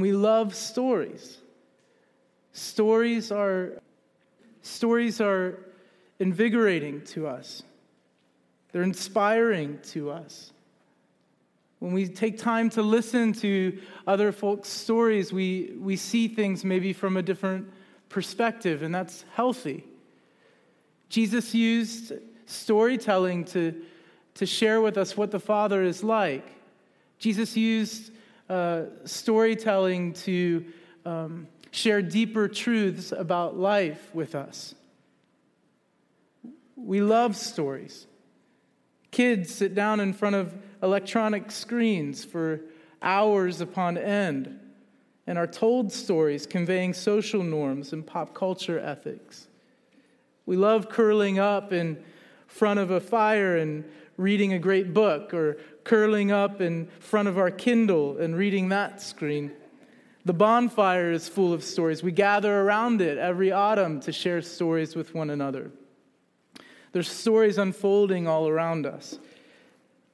We love stories. Stories are, stories are invigorating to us, they're inspiring to us. When we take time to listen to other folks' stories, we, we see things maybe from a different perspective, and that's healthy. Jesus used storytelling to, to share with us what the Father is like. Jesus used uh, storytelling to um, share deeper truths about life with us. We love stories. Kids sit down in front of electronic screens for hours upon end and are told stories conveying social norms and pop culture ethics. We love curling up in front of a fire and reading a great book, or curling up in front of our Kindle and reading that screen. The bonfire is full of stories. We gather around it every autumn to share stories with one another. There's stories unfolding all around us.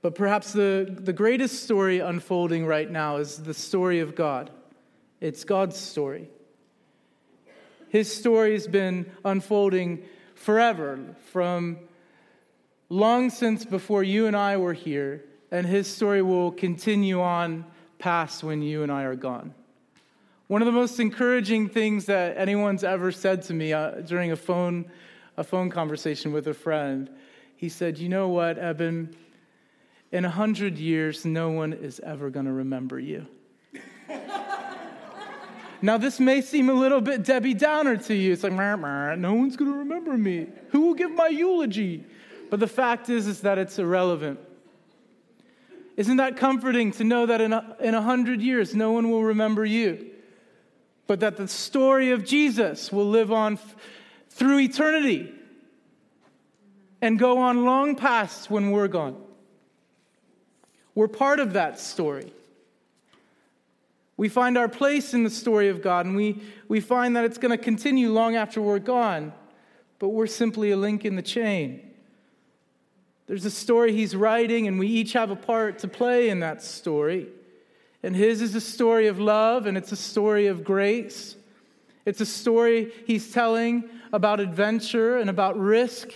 But perhaps the, the greatest story unfolding right now is the story of God. It's God's story. His story has been unfolding forever, from long since before you and I were here, and his story will continue on past when you and I are gone. One of the most encouraging things that anyone's ever said to me uh, during a phone, a phone conversation with a friend, he said, You know what, Eben? In a hundred years, no one is ever going to remember you. now, this may seem a little bit Debbie Downer to you. It's like, no one's going to remember me. Who will give my eulogy? But the fact is, is that it's irrelevant. Isn't that comforting to know that in a, in a hundred years, no one will remember you, but that the story of Jesus will live on f- through eternity and go on long past when we're gone? We're part of that story. We find our place in the story of God, and we, we find that it's going to continue long after we're gone, but we're simply a link in the chain. There's a story he's writing, and we each have a part to play in that story. And his is a story of love, and it's a story of grace. It's a story he's telling about adventure and about risk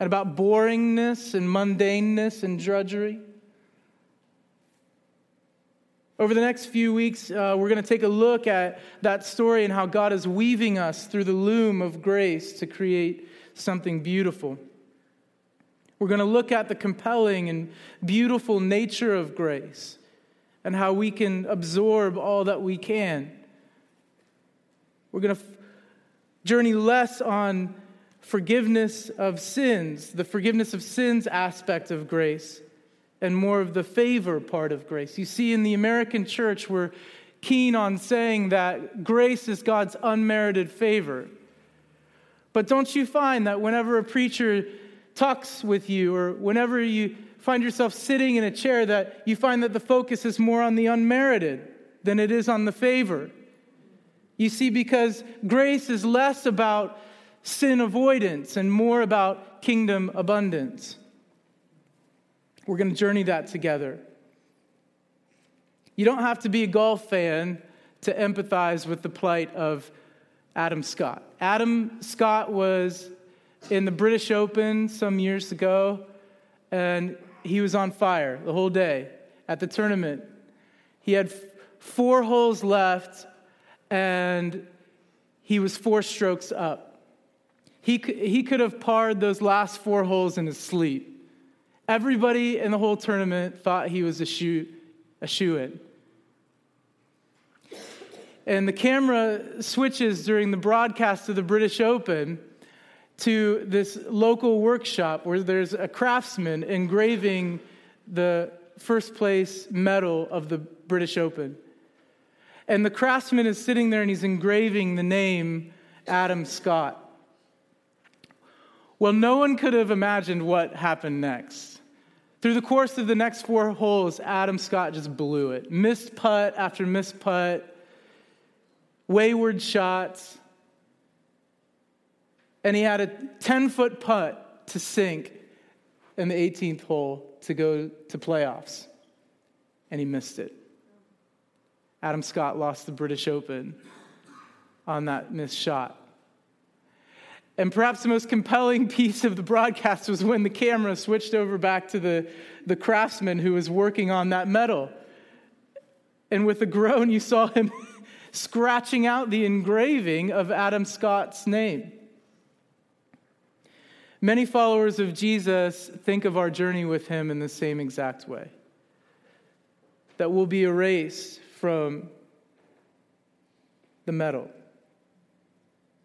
and about boringness and mundaneness and drudgery. Over the next few weeks, uh, we're going to take a look at that story and how God is weaving us through the loom of grace to create something beautiful. We're going to look at the compelling and beautiful nature of grace and how we can absorb all that we can. We're going to f- journey less on forgiveness of sins, the forgiveness of sins aspect of grace, and more of the favor part of grace. You see, in the American church, we're keen on saying that grace is God's unmerited favor. But don't you find that whenever a preacher talks with you, or whenever you find yourself sitting in a chair, that you find that the focus is more on the unmerited than it is on the favor? You see, because grace is less about sin avoidance and more about kingdom abundance. We're going to journey that together. You don't have to be a golf fan to empathize with the plight of Adam Scott. Adam Scott was in the British Open some years ago, and he was on fire the whole day at the tournament. He had four holes left, and he was four strokes up. He, he could have parred those last four holes in his sleep. Everybody in the whole tournament thought he was a shoe, a in. And the camera switches during the broadcast of the British Open to this local workshop where there's a craftsman engraving the first place medal of the British Open. And the craftsman is sitting there and he's engraving the name Adam Scott. Well, no one could have imagined what happened next. Through the course of the next four holes, Adam Scott just blew it. Missed putt after missed putt, wayward shots. And he had a 10 foot putt to sink in the 18th hole to go to playoffs. And he missed it. Adam Scott lost the British Open on that missed shot. And perhaps the most compelling piece of the broadcast was when the camera switched over back to the, the craftsman who was working on that medal. And with a groan, you saw him scratching out the engraving of Adam Scott's name. Many followers of Jesus think of our journey with him in the same exact way that we'll be erased from the medal.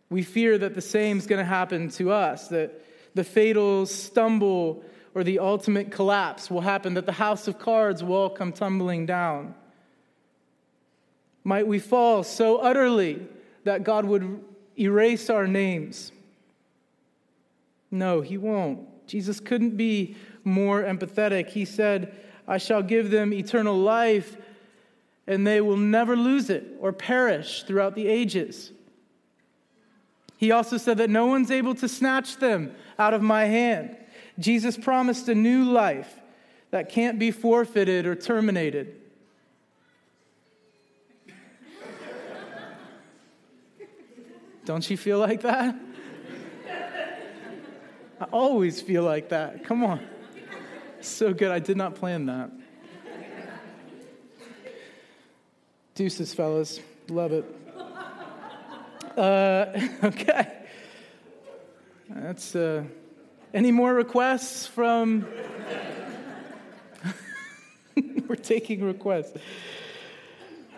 We fear that the same is going to happen to us, that the fatal stumble or the ultimate collapse will happen, that the house of cards will all come tumbling down. Might we fall so utterly that God would erase our names? No, He won't. Jesus couldn't be more empathetic. He said, I shall give them eternal life, and they will never lose it or perish throughout the ages. He also said that no one's able to snatch them out of my hand. Jesus promised a new life that can't be forfeited or terminated. Don't you feel like that? I always feel like that. Come on. So good. I did not plan that. Deuces, fellas. Love it. Uh, okay. That's uh, any more requests from? We're taking requests.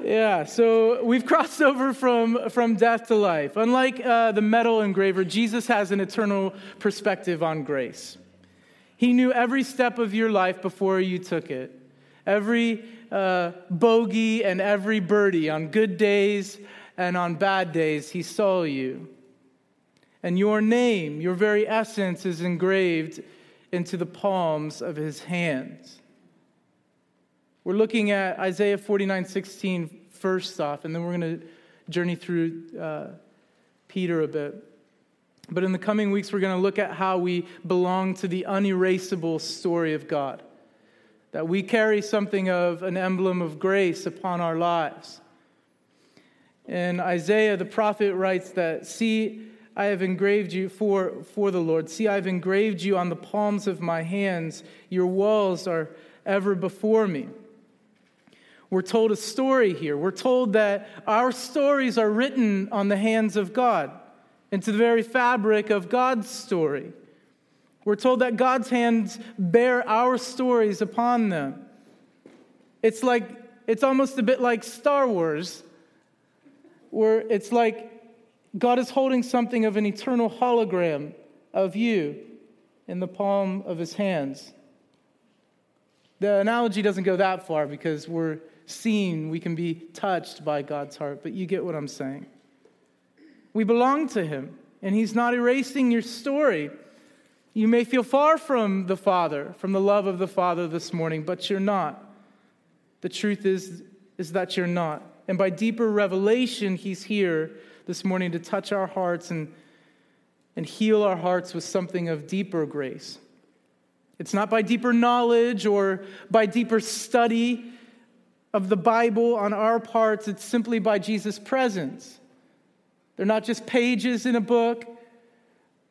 Yeah, so we've crossed over from, from death to life. Unlike uh, the metal engraver, Jesus has an eternal perspective on grace. He knew every step of your life before you took it, every uh, bogey and every birdie on good days and on bad days, he saw you. And your name, your very essence, is engraved into the palms of his hands. We're looking at Isaiah 49 16 first off, and then we're going to journey through uh, Peter a bit. But in the coming weeks, we're going to look at how we belong to the unerasable story of God. That we carry something of an emblem of grace upon our lives. And Isaiah the prophet writes that, See, I have engraved you for, for the Lord. See, I've engraved you on the palms of my hands. Your walls are ever before me. We're told a story here. We're told that our stories are written on the hands of God, into the very fabric of God's story. We're told that God's hands bear our stories upon them. It's like, it's almost a bit like Star Wars where it's like God is holding something of an eternal hologram of you in the palm of his hands. The analogy doesn't go that far because we're seen, we can be touched by God's heart, but you get what I'm saying. We belong to him, and he's not erasing your story. You may feel far from the Father, from the love of the Father this morning, but you're not. The truth is, is that you're not. And by deeper revelation, He's here this morning to touch our hearts and, and heal our hearts with something of deeper grace. It's not by deeper knowledge or by deeper study of the Bible on our parts, it's simply by Jesus' presence. They're not just pages in a book,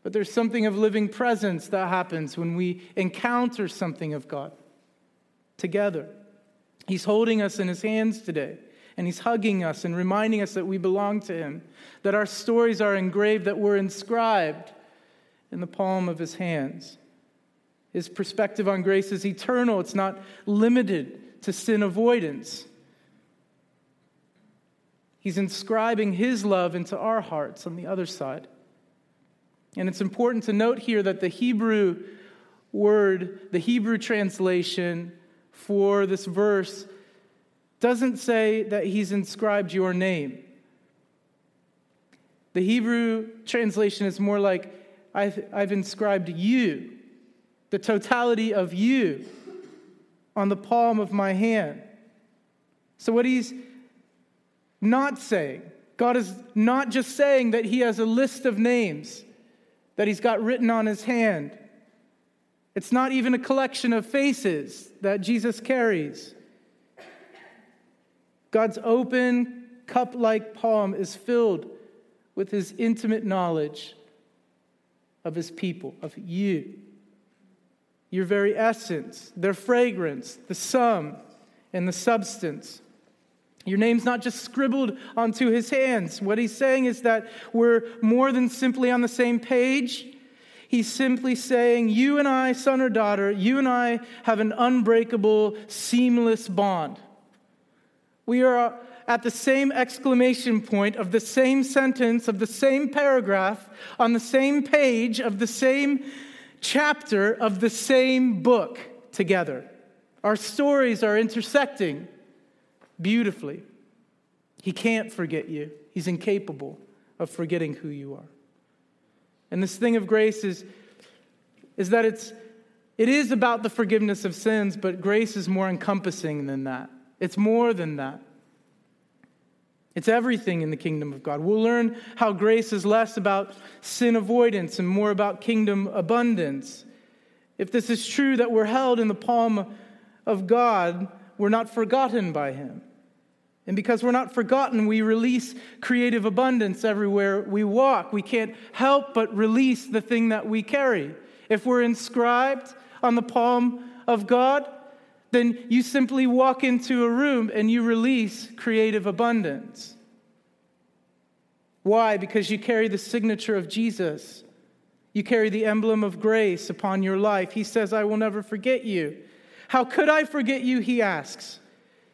but there's something of living presence that happens when we encounter something of God together. He's holding us in His hands today and He's hugging us and reminding us that we belong to Him, that our stories are engraved, that we're inscribed in the palm of His hands. His perspective on grace is eternal, it's not limited to sin avoidance. He's inscribing His love into our hearts on the other side. And it's important to note here that the Hebrew word, the Hebrew translation for this verse, doesn't say that he's inscribed your name. The Hebrew translation is more like, I've, I've inscribed you, the totality of you, on the palm of my hand. So, what he's not saying, God is not just saying that he has a list of names that he's got written on his hand. It's not even a collection of faces that Jesus carries. God's open, cup like palm is filled with his intimate knowledge of his people, of you. Your very essence, their fragrance, the sum and the substance. Your name's not just scribbled onto his hands. What he's saying is that we're more than simply on the same page. He's simply saying, You and I, son or daughter, you and I have an unbreakable, seamless bond. We are at the same exclamation point of the same sentence, of the same paragraph, on the same page of the same chapter of the same book together. Our stories are intersecting beautifully. He can't forget you, He's incapable of forgetting who you are. And this thing of grace is, is that it's, it is about the forgiveness of sins, but grace is more encompassing than that. It's more than that. It's everything in the kingdom of God. We'll learn how grace is less about sin avoidance and more about kingdom abundance. If this is true that we're held in the palm of God, we're not forgotten by Him. And because we're not forgotten, we release creative abundance everywhere we walk. We can't help but release the thing that we carry. If we're inscribed on the palm of God, then you simply walk into a room and you release creative abundance. Why? Because you carry the signature of Jesus. You carry the emblem of grace upon your life. He says, I will never forget you. How could I forget you? He asks.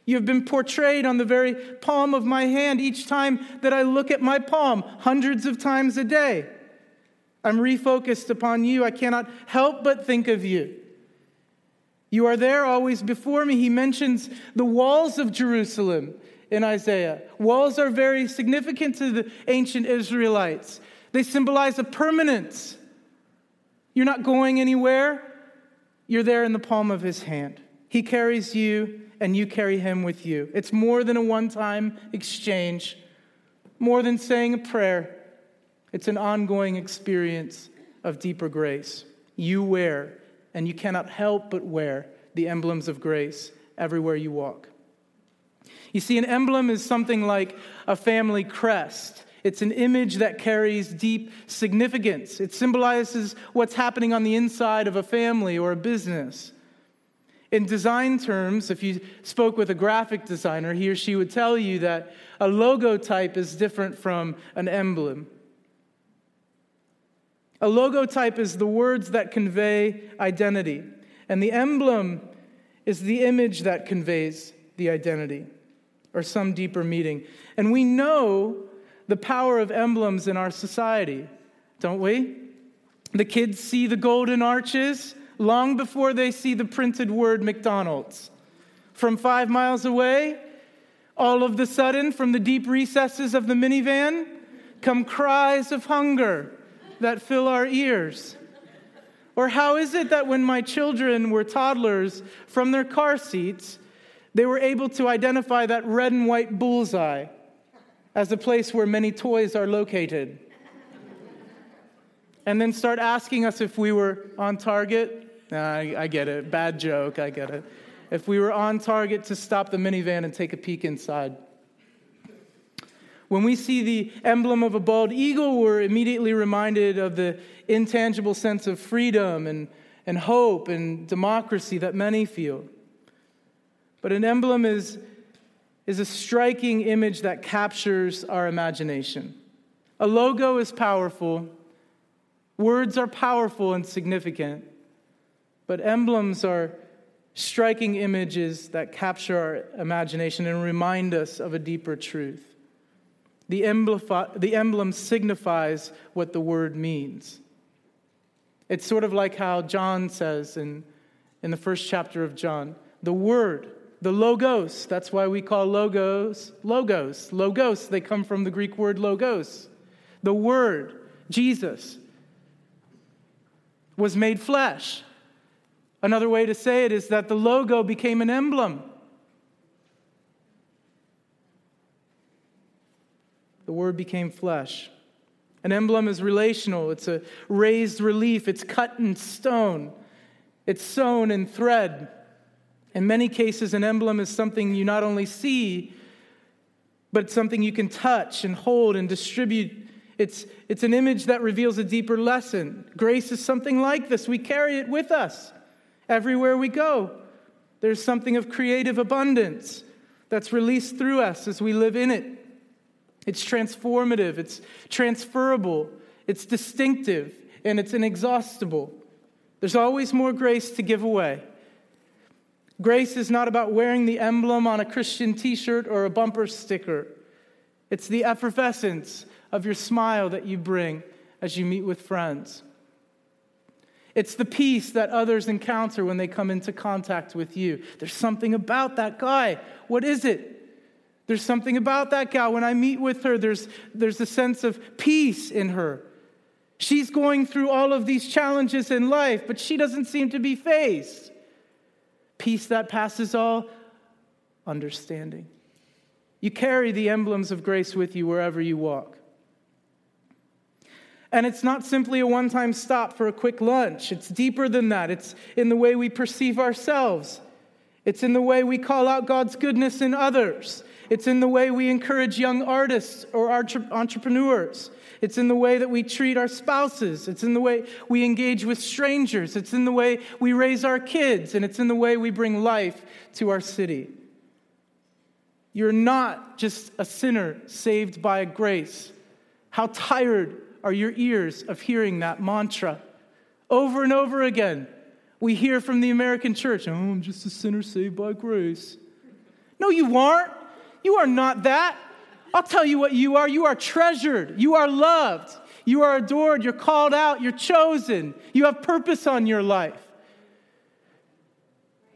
You have been portrayed on the very palm of my hand each time that I look at my palm, hundreds of times a day. I'm refocused upon you. I cannot help but think of you. You are there always before me. He mentions the walls of Jerusalem in Isaiah. Walls are very significant to the ancient Israelites, they symbolize a permanence. You're not going anywhere, you're there in the palm of his hand. He carries you, and you carry him with you. It's more than a one time exchange, more than saying a prayer. It's an ongoing experience of deeper grace. You wear and you cannot help but wear the emblems of grace everywhere you walk. You see, an emblem is something like a family crest. It's an image that carries deep significance. It symbolizes what's happening on the inside of a family or a business. In design terms, if you spoke with a graphic designer, he or she would tell you that a logo type is different from an emblem. A logotype is the words that convey identity, and the emblem is the image that conveys the identity or some deeper meaning. And we know the power of emblems in our society, don't we? The kids see the golden arches long before they see the printed word McDonald's. From five miles away, all of the sudden, from the deep recesses of the minivan, come cries of hunger that fill our ears? Or how is it that when my children were toddlers, from their car seats, they were able to identify that red and white bullseye as a place where many toys are located? And then start asking us if we were on target. I, I get it. Bad joke. I get it. If we were on target to stop the minivan and take a peek inside. When we see the emblem of a bald eagle, we're immediately reminded of the intangible sense of freedom and, and hope and democracy that many feel. But an emblem is, is a striking image that captures our imagination. A logo is powerful, words are powerful and significant, but emblems are striking images that capture our imagination and remind us of a deeper truth. The, the emblem signifies what the word means. It's sort of like how John says in, in the first chapter of John the word, the logos, that's why we call logos logos. Logos, they come from the Greek word logos. The word, Jesus, was made flesh. Another way to say it is that the logo became an emblem. The Word became flesh. An emblem is relational, it's a raised relief, it's cut in stone, it's sewn in thread. In many cases, an emblem is something you not only see, but something you can touch and hold and distribute. It's, it's an image that reveals a deeper lesson. Grace is something like this. We carry it with us everywhere we go. There's something of creative abundance that's released through us as we live in it. It's transformative, it's transferable, it's distinctive, and it's inexhaustible. There's always more grace to give away. Grace is not about wearing the emblem on a Christian t shirt or a bumper sticker. It's the effervescence of your smile that you bring as you meet with friends. It's the peace that others encounter when they come into contact with you. There's something about that guy. What is it? There's something about that gal. When I meet with her, there's, there's a sense of peace in her. She's going through all of these challenges in life, but she doesn't seem to be fazed. Peace that passes all understanding. You carry the emblems of grace with you wherever you walk. And it's not simply a one time stop for a quick lunch. It's deeper than that. It's in the way we perceive ourselves, it's in the way we call out God's goodness in others, it's in the way we encourage young artists or entrepreneurs. It's in the way that we treat our spouses. It's in the way we engage with strangers. It's in the way we raise our kids. And it's in the way we bring life to our city. You're not just a sinner saved by grace. How tired are your ears of hearing that mantra over and over again? We hear from the American church, oh, I'm just a sinner saved by grace. No, you aren't. You are not that. I'll tell you what you are. You are treasured. You are loved. You are adored. You're called out. You're chosen. You have purpose on your life.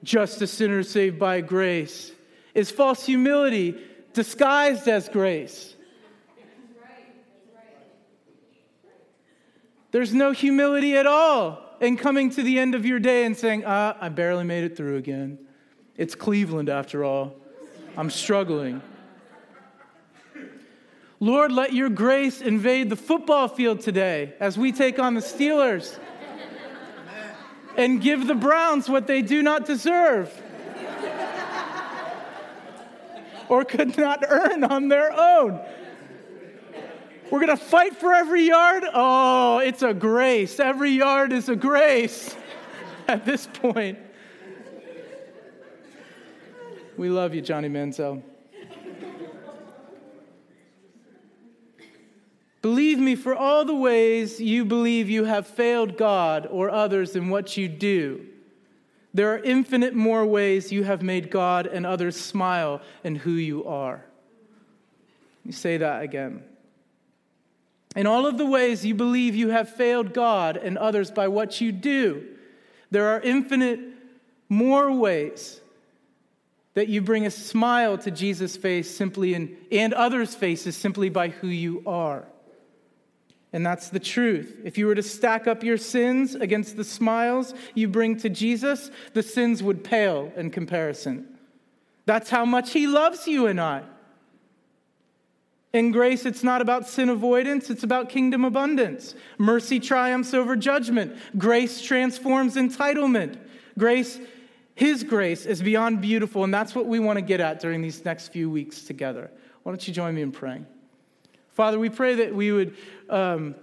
Just a sinner saved by grace is false humility disguised as grace. There's no humility at all in coming to the end of your day and saying, ah, I barely made it through again. It's Cleveland after all. I'm struggling. Lord, let your grace invade the football field today as we take on the Steelers and give the Browns what they do not deserve or could not earn on their own. We're going to fight for every yard. Oh, it's a grace. Every yard is a grace at this point. We love you, Johnny Manziel. Believe me for all the ways you believe you have failed God or others in what you do. There are infinite more ways you have made God and others smile in who you are. Let me say that again. In all of the ways you believe you have failed God and others by what you do, there are infinite more ways that you bring a smile to Jesus' face simply in, and others' faces simply by who you are. And that's the truth. If you were to stack up your sins against the smiles you bring to Jesus, the sins would pale in comparison. That's how much He loves you and I. In grace, it's not about sin avoidance, it's about kingdom abundance. Mercy triumphs over judgment. Grace transforms entitlement. Grace, His grace, is beyond beautiful, and that's what we want to get at during these next few weeks together. Why don't you join me in praying? Father, we pray that we would um,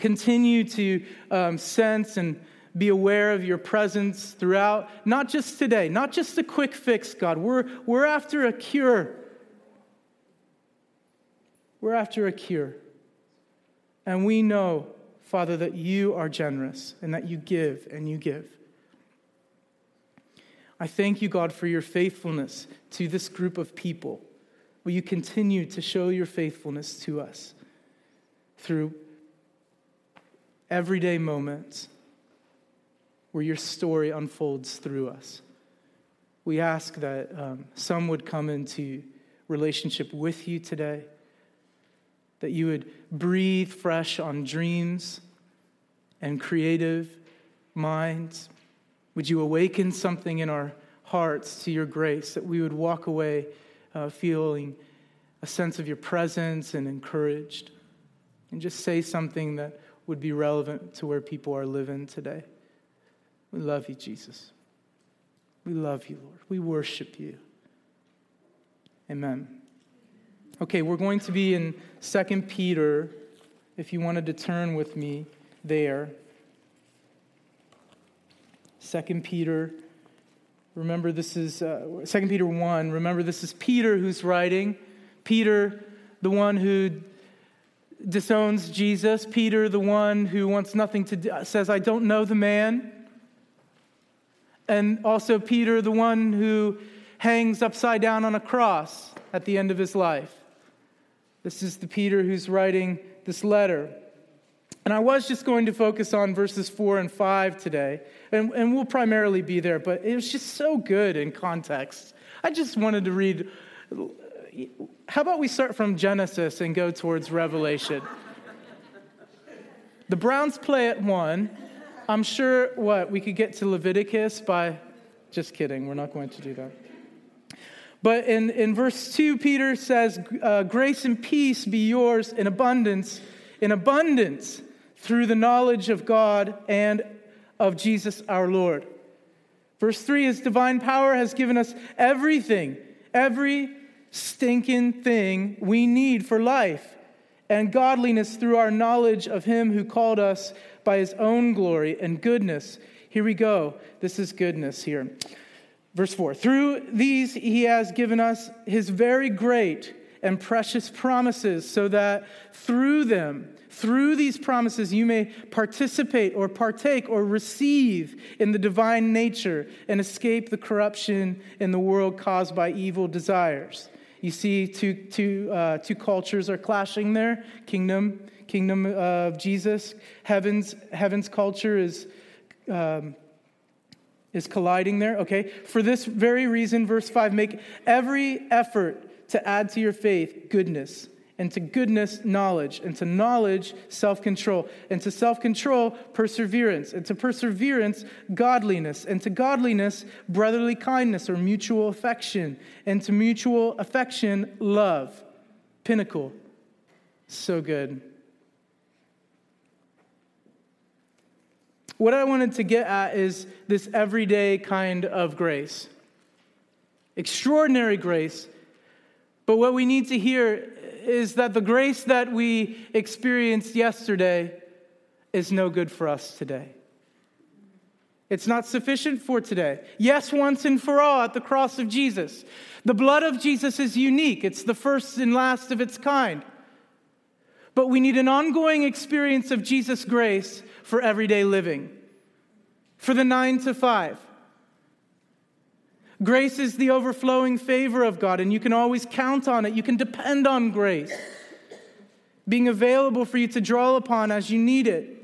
continue to um, sense and be aware of your presence throughout, not just today, not just a quick fix, God. We're, we're after a cure. We're after a cure. And we know, Father, that you are generous and that you give and you give. I thank you, God, for your faithfulness to this group of people. Will you continue to show your faithfulness to us through everyday moments where your story unfolds through us? We ask that um, some would come into relationship with you today that you would breathe fresh on dreams and creative minds. Would you awaken something in our hearts to your grace that we would walk away uh, feeling a sense of your presence and encouraged? And just say something that would be relevant to where people are living today. We love you, Jesus. We love you, Lord. We worship you. Amen. Okay, we're going to be in 2 Peter, if you wanted to turn with me there. 2 Peter, remember this is uh, 2 Peter 1. Remember, this is Peter who's writing. Peter, the one who disowns Jesus. Peter, the one who wants nothing to do, says, I don't know the man. And also Peter, the one who hangs upside down on a cross at the end of his life. This is the Peter who's writing this letter. And I was just going to focus on verses 4 and 5 today, and, and we'll primarily be there, but it was just so good in context. I just wanted to read. How about we start from Genesis and go towards Revelation? the Browns play at 1. I'm sure, what, we could get to Leviticus by. Just kidding, we're not going to do that. But in, in verse 2, Peter says, uh, Grace and peace be yours in abundance, in abundance through the knowledge of God and of Jesus our Lord. Verse 3 His divine power has given us everything, every stinking thing we need for life and godliness through our knowledge of Him who called us by His own glory and goodness. Here we go. This is goodness here. Verse 4 Through these he has given us his very great and precious promises, so that through them, through these promises, you may participate or partake or receive in the divine nature and escape the corruption in the world caused by evil desires. You see, two, two, uh, two cultures are clashing there kingdom, kingdom of Jesus. Heaven's, heaven's culture is. Um, is colliding there, okay? For this very reason, verse 5 make every effort to add to your faith goodness, and to goodness, knowledge, and to knowledge, self control, and to self control, perseverance, and to perseverance, godliness, and to godliness, brotherly kindness or mutual affection, and to mutual affection, love. Pinnacle. So good. What I wanted to get at is this everyday kind of grace. Extraordinary grace. But what we need to hear is that the grace that we experienced yesterday is no good for us today. It's not sufficient for today. Yes, once and for all at the cross of Jesus. The blood of Jesus is unique, it's the first and last of its kind. But we need an ongoing experience of Jesus' grace for everyday living, for the nine to five. Grace is the overflowing favor of God, and you can always count on it. You can depend on grace being available for you to draw upon as you need it.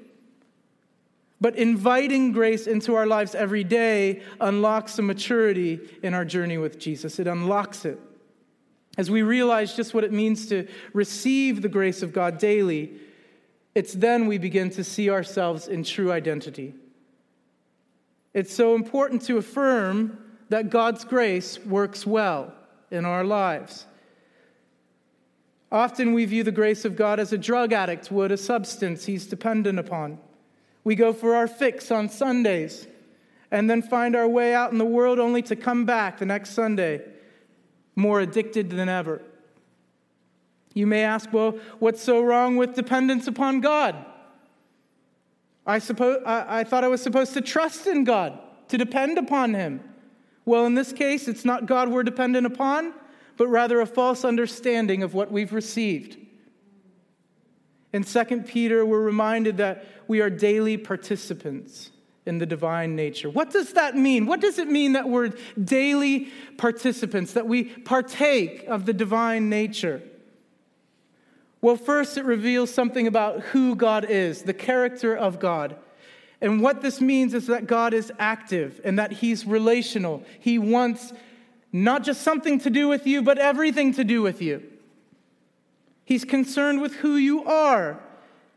But inviting grace into our lives every day unlocks a maturity in our journey with Jesus. It unlocks it. As we realize just what it means to receive the grace of God daily, it's then we begin to see ourselves in true identity. It's so important to affirm that God's grace works well in our lives. Often we view the grace of God as a drug addict would a substance he's dependent upon. We go for our fix on Sundays and then find our way out in the world only to come back the next Sunday more addicted than ever. You may ask, well, what's so wrong with dependence upon God? I, suppose, I, I, thought I was supposed to trust in God, to depend upon Him. Well, in this case, it's not God we're dependent upon, but rather a false understanding of what we've received. In 2 Peter, we're reminded that we are daily participants in the divine nature. What does that mean? What does it mean that we're daily participants, that we partake of the divine nature? Well, first, it reveals something about who God is, the character of God. And what this means is that God is active and that He's relational. He wants not just something to do with you, but everything to do with you. He's concerned with who you are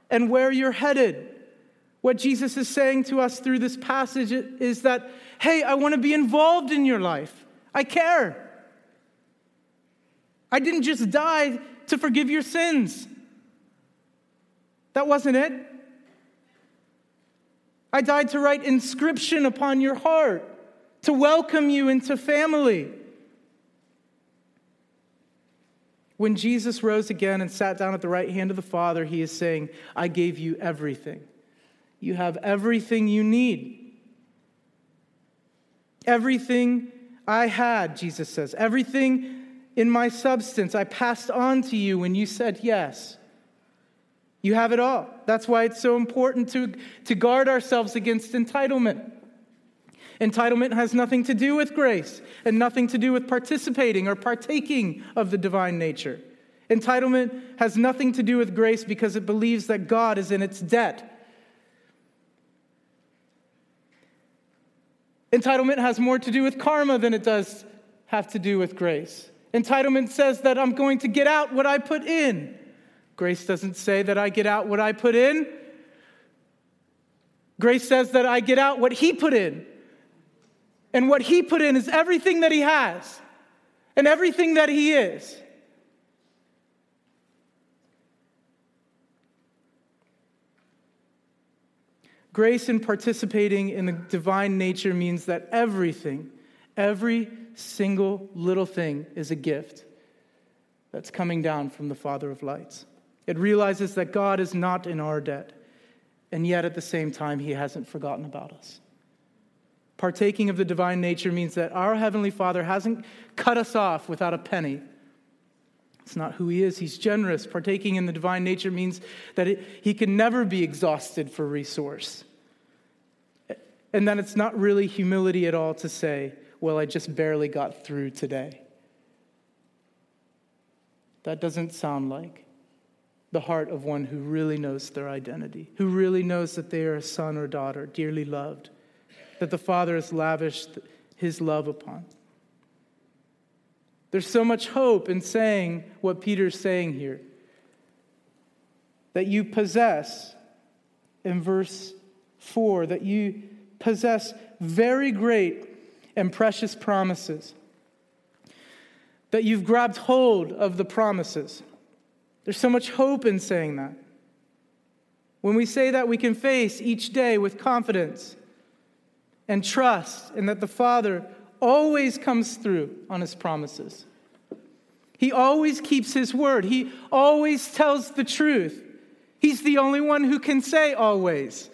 and where you're headed. What Jesus is saying to us through this passage is that, hey, I want to be involved in your life. I care. I didn't just die to forgive your sins. That wasn't it. I died to write inscription upon your heart, to welcome you into family. When Jesus rose again and sat down at the right hand of the Father, he is saying, I gave you everything. You have everything you need. Everything I had, Jesus says, everything in my substance I passed on to you when you said yes. You have it all. That's why it's so important to, to guard ourselves against entitlement. Entitlement has nothing to do with grace and nothing to do with participating or partaking of the divine nature. Entitlement has nothing to do with grace because it believes that God is in its debt. Entitlement has more to do with karma than it does have to do with grace. Entitlement says that I'm going to get out what I put in. Grace doesn't say that I get out what I put in. Grace says that I get out what He put in. And what He put in is everything that He has and everything that He is. Grace in participating in the divine nature means that everything, every single little thing is a gift that's coming down from the Father of lights. It realizes that God is not in our debt, and yet at the same time, He hasn't forgotten about us. Partaking of the divine nature means that our Heavenly Father hasn't cut us off without a penny. It's not who He is. He's generous. Partaking in the divine nature means that it, He can never be exhausted for resource. And that it's not really humility at all to say, well, I just barely got through today. That doesn't sound like the heart of one who really knows their identity, who really knows that they are a son or daughter, dearly loved, that the Father has lavished his love upon. There's so much hope in saying what Peter's saying here that you possess, in verse 4, that you possess very great and precious promises. That you've grabbed hold of the promises. There's so much hope in saying that. When we say that, we can face each day with confidence and trust, and that the Father always comes through on his promises. He always keeps his word, he always tells the truth. He's the only one who can say always.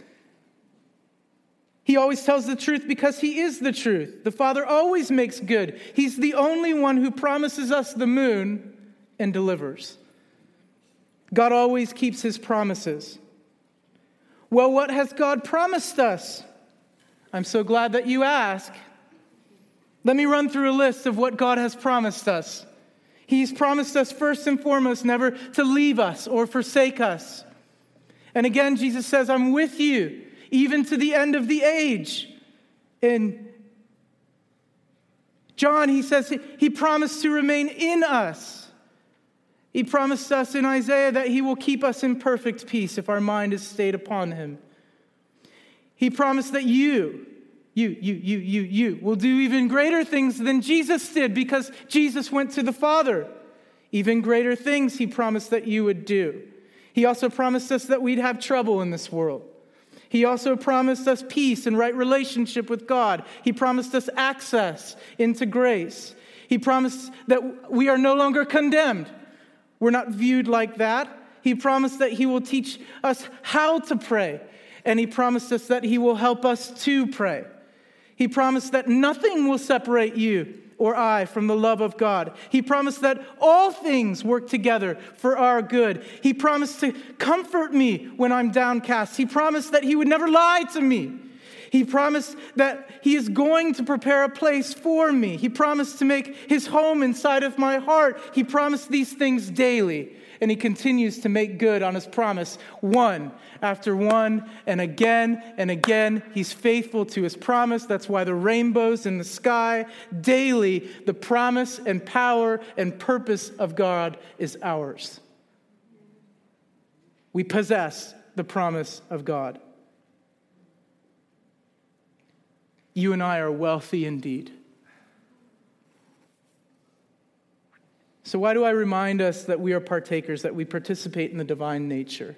He always tells the truth because he is the truth. The Father always makes good. He's the only one who promises us the moon and delivers. God always keeps his promises. Well, what has God promised us? I'm so glad that you ask. Let me run through a list of what God has promised us. He's promised us, first and foremost, never to leave us or forsake us. And again, Jesus says, I'm with you even to the end of the age. In John, he says he promised to remain in us. He promised us in Isaiah that he will keep us in perfect peace if our mind is stayed upon him. He promised that you, you, you, you, you, you will do even greater things than Jesus did because Jesus went to the Father. Even greater things he promised that you would do. He also promised us that we'd have trouble in this world. He also promised us peace and right relationship with God. He promised us access into grace. He promised that we are no longer condemned. We're not viewed like that. He promised that He will teach us how to pray. And He promised us that He will help us to pray. He promised that nothing will separate you or I from the love of God. He promised that all things work together for our good. He promised to comfort me when I'm downcast. He promised that He would never lie to me. He promised that He is going to prepare a place for me. He promised to make His home inside of my heart. He promised these things daily and he continues to make good on his promise one after one and again and again. He's faithful to his promise. That's why the rainbows in the sky daily, the promise and power and purpose of God is ours. We possess the promise of God. You and I are wealthy indeed. So, why do I remind us that we are partakers, that we participate in the divine nature?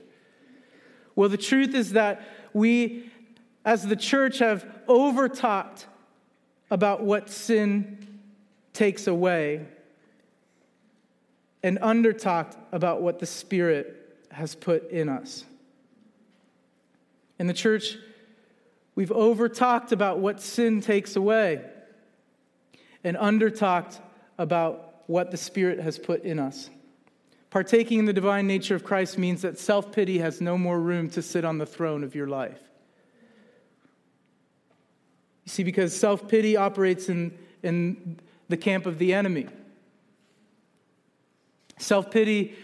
Well, the truth is that we, as the church, have overtalked about what sin takes away. and under talked about what the Spirit has put in us. In the church, we've over talked about what sin takes away and under talked about what the Spirit has put in us. Partaking in the divine nature of Christ means that self pity has no more room to sit on the throne of your life. You see, because self pity operates in, in the camp of the enemy. Self pity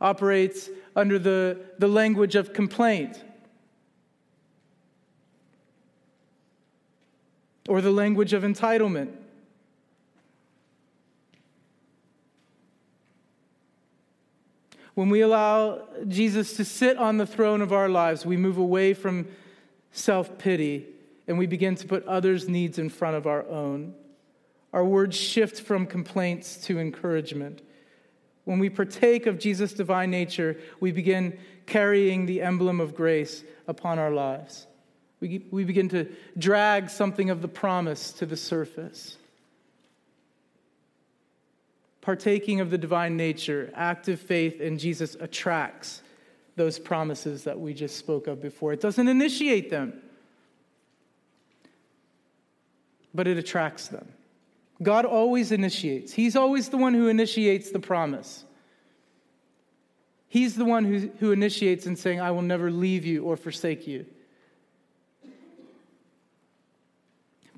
operates under the, the language of complaint or the language of entitlement. When we allow Jesus to sit on the throne of our lives, we move away from self pity and we begin to put others' needs in front of our own. Our words shift from complaints to encouragement. When we partake of Jesus' divine nature, we begin carrying the emblem of grace upon our lives. We, we begin to drag something of the promise to the surface. Partaking of the divine nature, active faith in Jesus attracts those promises that we just spoke of before. It doesn't initiate them, but it attracts them. God always initiates, He's always the one who initiates the promise. He's the one who, who initiates in saying, I will never leave you or forsake you.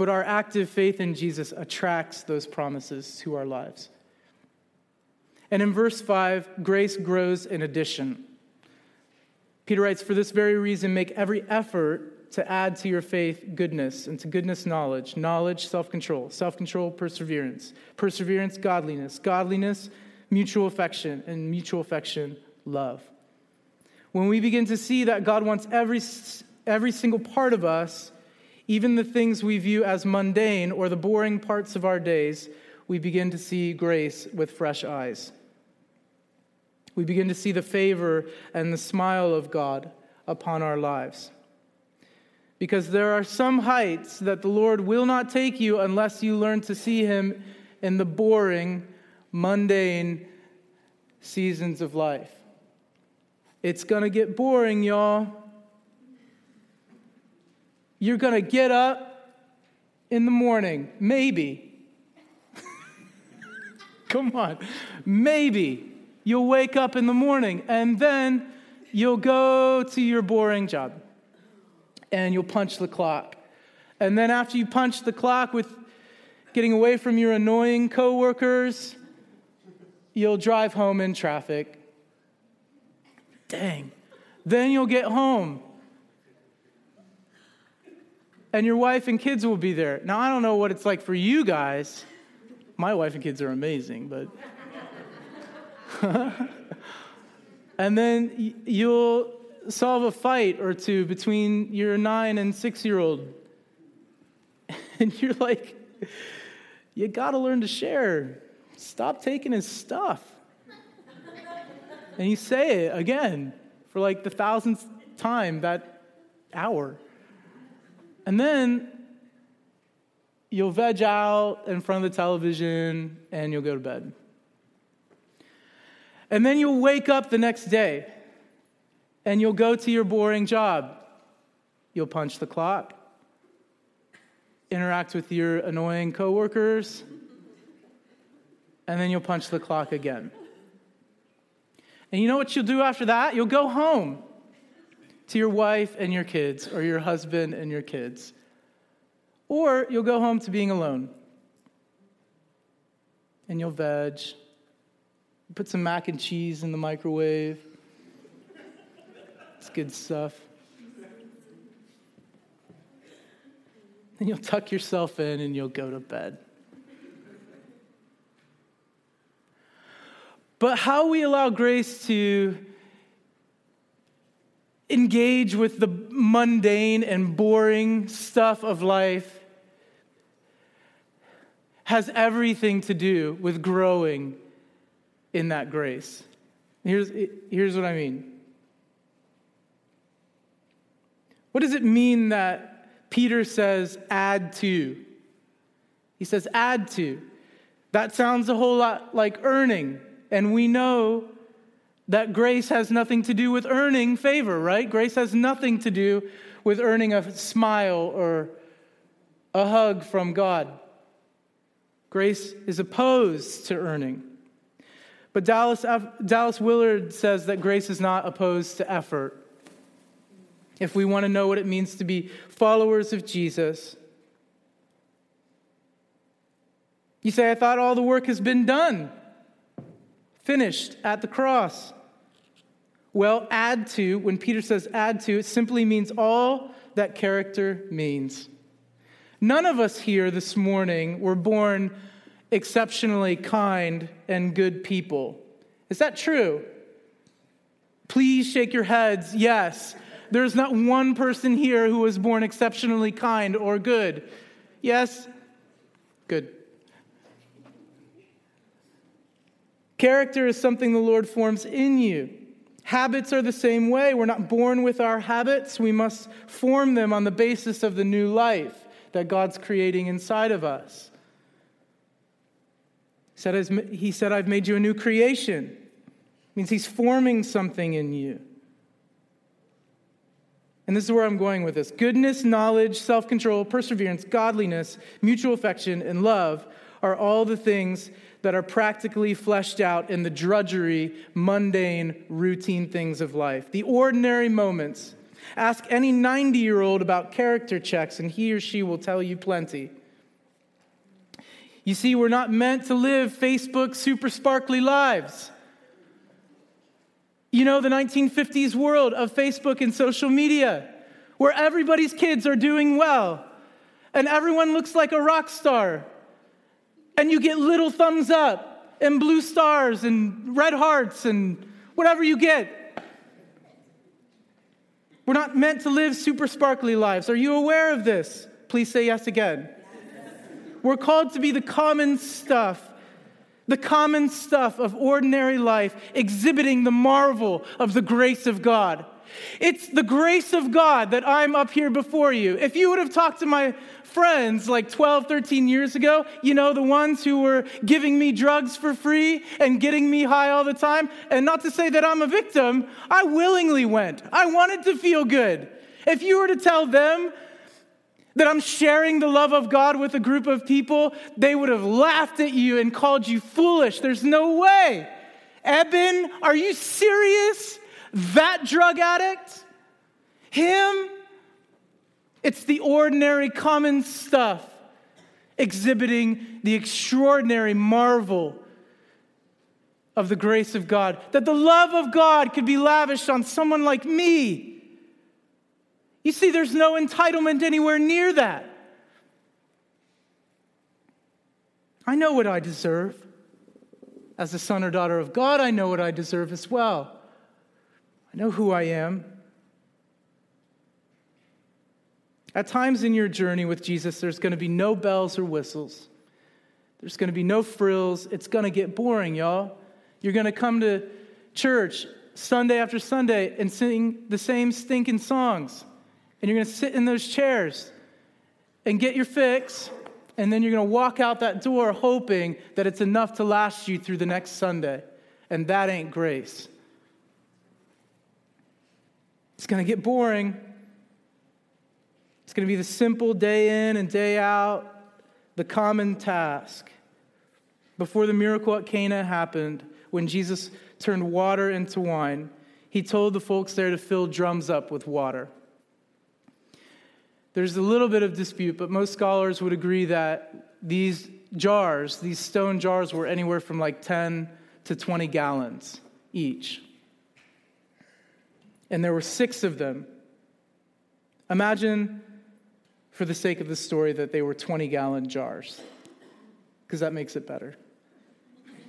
But our active faith in Jesus attracts those promises to our lives. And in verse 5, grace grows in addition. Peter writes, For this very reason, make every effort to add to your faith goodness, and to goodness, knowledge, knowledge, self control, self control, perseverance, perseverance, godliness, godliness, mutual affection, and mutual affection, love. When we begin to see that God wants every, every single part of us, even the things we view as mundane or the boring parts of our days, we begin to see grace with fresh eyes. We begin to see the favor and the smile of God upon our lives. Because there are some heights that the Lord will not take you unless you learn to see Him in the boring, mundane seasons of life. It's going to get boring, y'all. You're going to get up in the morning, maybe. Come on, maybe You'll wake up in the morning and then you'll go to your boring job and you'll punch the clock. And then after you punch the clock with getting away from your annoying coworkers, you'll drive home in traffic. Dang. Then you'll get home. And your wife and kids will be there. Now, I don't know what it's like for you guys. My wife and kids are amazing, but and then you'll solve a fight or two between your nine and six year old. And you're like, you got to learn to share. Stop taking his stuff. and you say it again for like the thousandth time that hour. And then you'll veg out in front of the television and you'll go to bed. And then you'll wake up the next day and you'll go to your boring job. You'll punch the clock, interact with your annoying coworkers, and then you'll punch the clock again. And you know what you'll do after that? You'll go home to your wife and your kids, or your husband and your kids. Or you'll go home to being alone. And you'll veg, Put some mac and cheese in the microwave. It's good stuff. Then you'll tuck yourself in and you'll go to bed. But how we allow grace to engage with the mundane and boring stuff of life has everything to do with growing in that grace. Here's, here's what I mean. What does it mean that Peter says, add to? He says, add to. That sounds a whole lot like earning. And we know that grace has nothing to do with earning favor, right? Grace has nothing to do with earning a smile or a hug from God. Grace is opposed to earning. But Dallas, Dallas Willard says that grace is not opposed to effort. If we want to know what it means to be followers of Jesus, you say, I thought all the work has been done, finished at the cross. Well, add to, when Peter says add to, it simply means all that character means. None of us here this morning were born exceptionally kind and good people. Is that true? Please shake your heads. Yes. There's not one person here who was born exceptionally kind or good. Yes? Good. Character is something the Lord forms in you. Habits are the same way. We're not born with our habits. We must form them on the basis of the new life that God's creating inside of us. He said, I've made you a new creation. It means he's forming something in you. And this is where I'm going with this. Goodness, knowledge, self control, perseverance, godliness, mutual affection, and love are all the things that are practically fleshed out in the drudgery, mundane, routine things of life. The ordinary moments. Ask any 90 year old about character checks, and he or she will tell you plenty. You see, we're not meant to live Facebook super sparkly lives. You know, the 1950s world of Facebook and social media, where everybody's kids are doing well and everyone looks like a rock star, and you get little thumbs up and blue stars and red hearts and whatever you get. We're not meant to live super sparkly lives. Are you aware of this? Please say yes again. We're called to be the common stuff, the common stuff of ordinary life, exhibiting the marvel of the grace of God. It's the grace of God that I'm up here before you. If you would have talked to my friends like 12, 13 years ago, you know, the ones who were giving me drugs for free and getting me high all the time, and not to say that I'm a victim, I willingly went. I wanted to feel good. If you were to tell them that I'm sharing the love of God with a group of people, they would have laughed at you and called you foolish. There's no way. Eben, are you serious? That drug addict? Him? It's the ordinary, common stuff exhibiting the extraordinary marvel of the grace of God. That the love of God could be lavished on someone like me you see, there's no entitlement anywhere near that. I know what I deserve. As a son or daughter of God, I know what I deserve as well. I know who I am. At times in your journey with Jesus, there's going to be no bells or whistles. There's going to be no frills. It's going to get boring, y'all. You're going to come to church Sunday after Sunday and sing the same stinking songs and you're going to sit in those chairs and get your fix, and then you're going to walk out that door hoping that it's enough to last you through the next Sunday. And that ain't grace. It's going to get boring. It's going to be the simple day in and day out, the common task. Before the miracle at Cana happened, when Jesus turned water into wine, he told the folks there to fill drums up with water. There's a little bit of dispute, but most scholars would agree that these jars, these stone jars, were anywhere from like 10 to 20 gallons each. And there were six of them. Imagine, for the sake of the story, that they were 20 gallon jars, because that makes it better.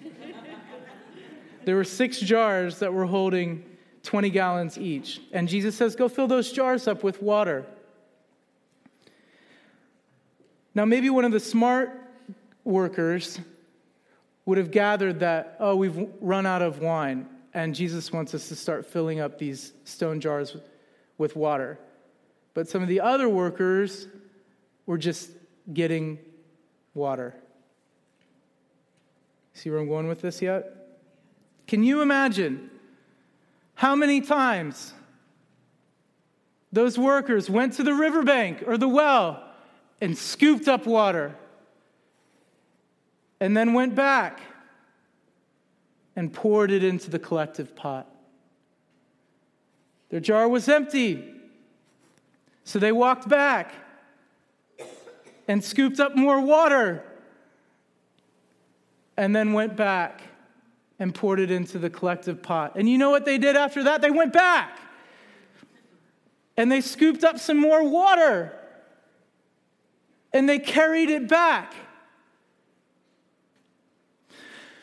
there were six jars that were holding 20 gallons each. And Jesus says, Go fill those jars up with water. Now, maybe one of the smart workers would have gathered that, oh, we've run out of wine, and Jesus wants us to start filling up these stone jars with water. But some of the other workers were just getting water. See where I'm going with this yet? Can you imagine how many times those workers went to the riverbank or the well and scooped up water and then went back and poured it into the collective pot? Their jar was empty. So they walked back and scooped up more water and then went back and poured it into the collective pot. And you know what they did after that? They went back and they scooped up some more water and they carried it back.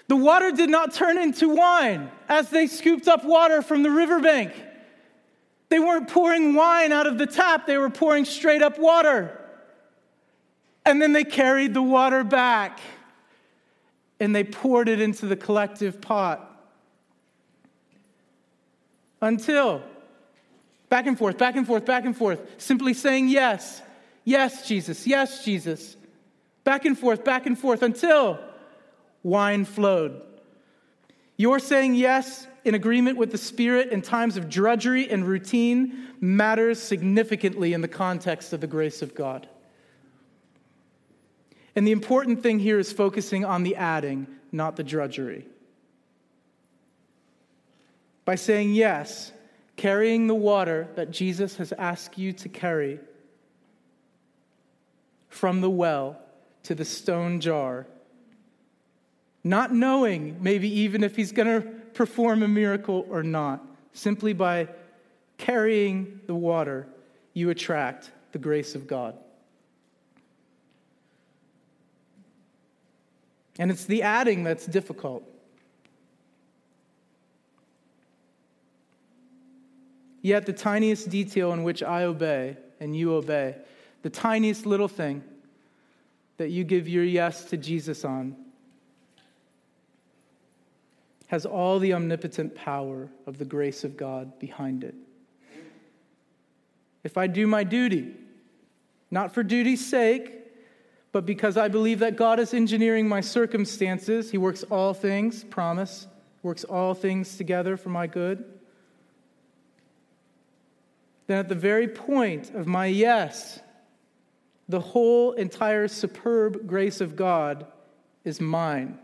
The water did not turn into wine as they scooped up water from the riverbank. They weren't pouring wine out of the tap, they were pouring straight up water. And then they carried the water back and they poured it into the collective pot. Until, back and forth, back and forth, back and forth, simply saying yes, yes, Jesus, yes, Jesus. Back and forth, back and forth until wine flowed. You're saying yes in agreement with the Spirit in times of drudgery and routine matters significantly in the context of the grace of God. And the important thing here is focusing on the adding, not the drudgery. By saying yes, carrying the water that Jesus has asked you to carry from the well to the stone jar, not knowing maybe even if he's going to perform a miracle or not, simply by carrying the water, you attract the grace of God. And it's the adding that's difficult. Yet, the tiniest detail in which I obey and you obey, the tiniest little thing that you give your yes to Jesus on, has all the omnipotent power of the grace of God behind it. If I do my duty, not for duty's sake, but because I believe that God is engineering my circumstances, He works all things, promise, works all things together for my good. Then at the very point of my yes, the whole entire superb grace of God is mine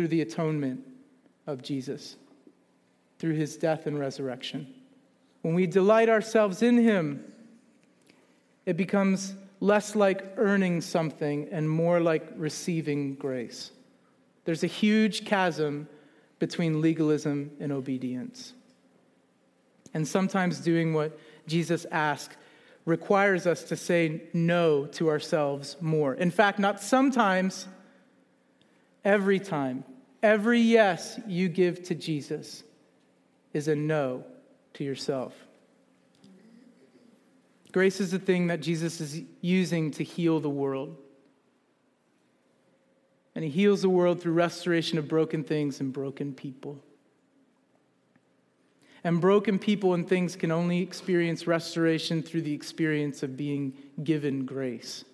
through the atonement of Jesus, through his death and resurrection. When we delight ourselves in him, it becomes less like earning something and more like receiving grace. There's a huge chasm between legalism and obedience. And sometimes doing what Jesus asked requires us to say no to ourselves more. In fact, not sometimes, every time. Every yes you give to Jesus is a no to yourself. Grace is the thing that Jesus is using to heal the world. And he heals the world through restoration of broken things and broken people. And broken people and things can only experience restoration through the experience of being given grace.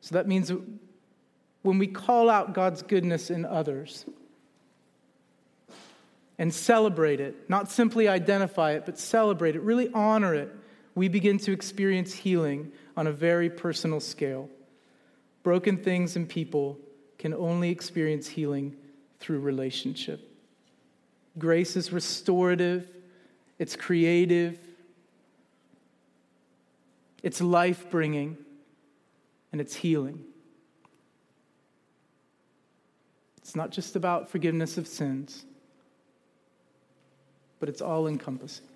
So that means when we call out God's goodness in others, and celebrate it, not simply identify it, but celebrate it, really honor it, we begin to experience healing on a very personal scale. Broken things and people can only experience healing through relationship. Grace is restorative, it's creative, it's life bringing, and it's healing. It's not just about forgiveness of sins but it's all encompassing.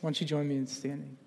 Why don't you join me in standing?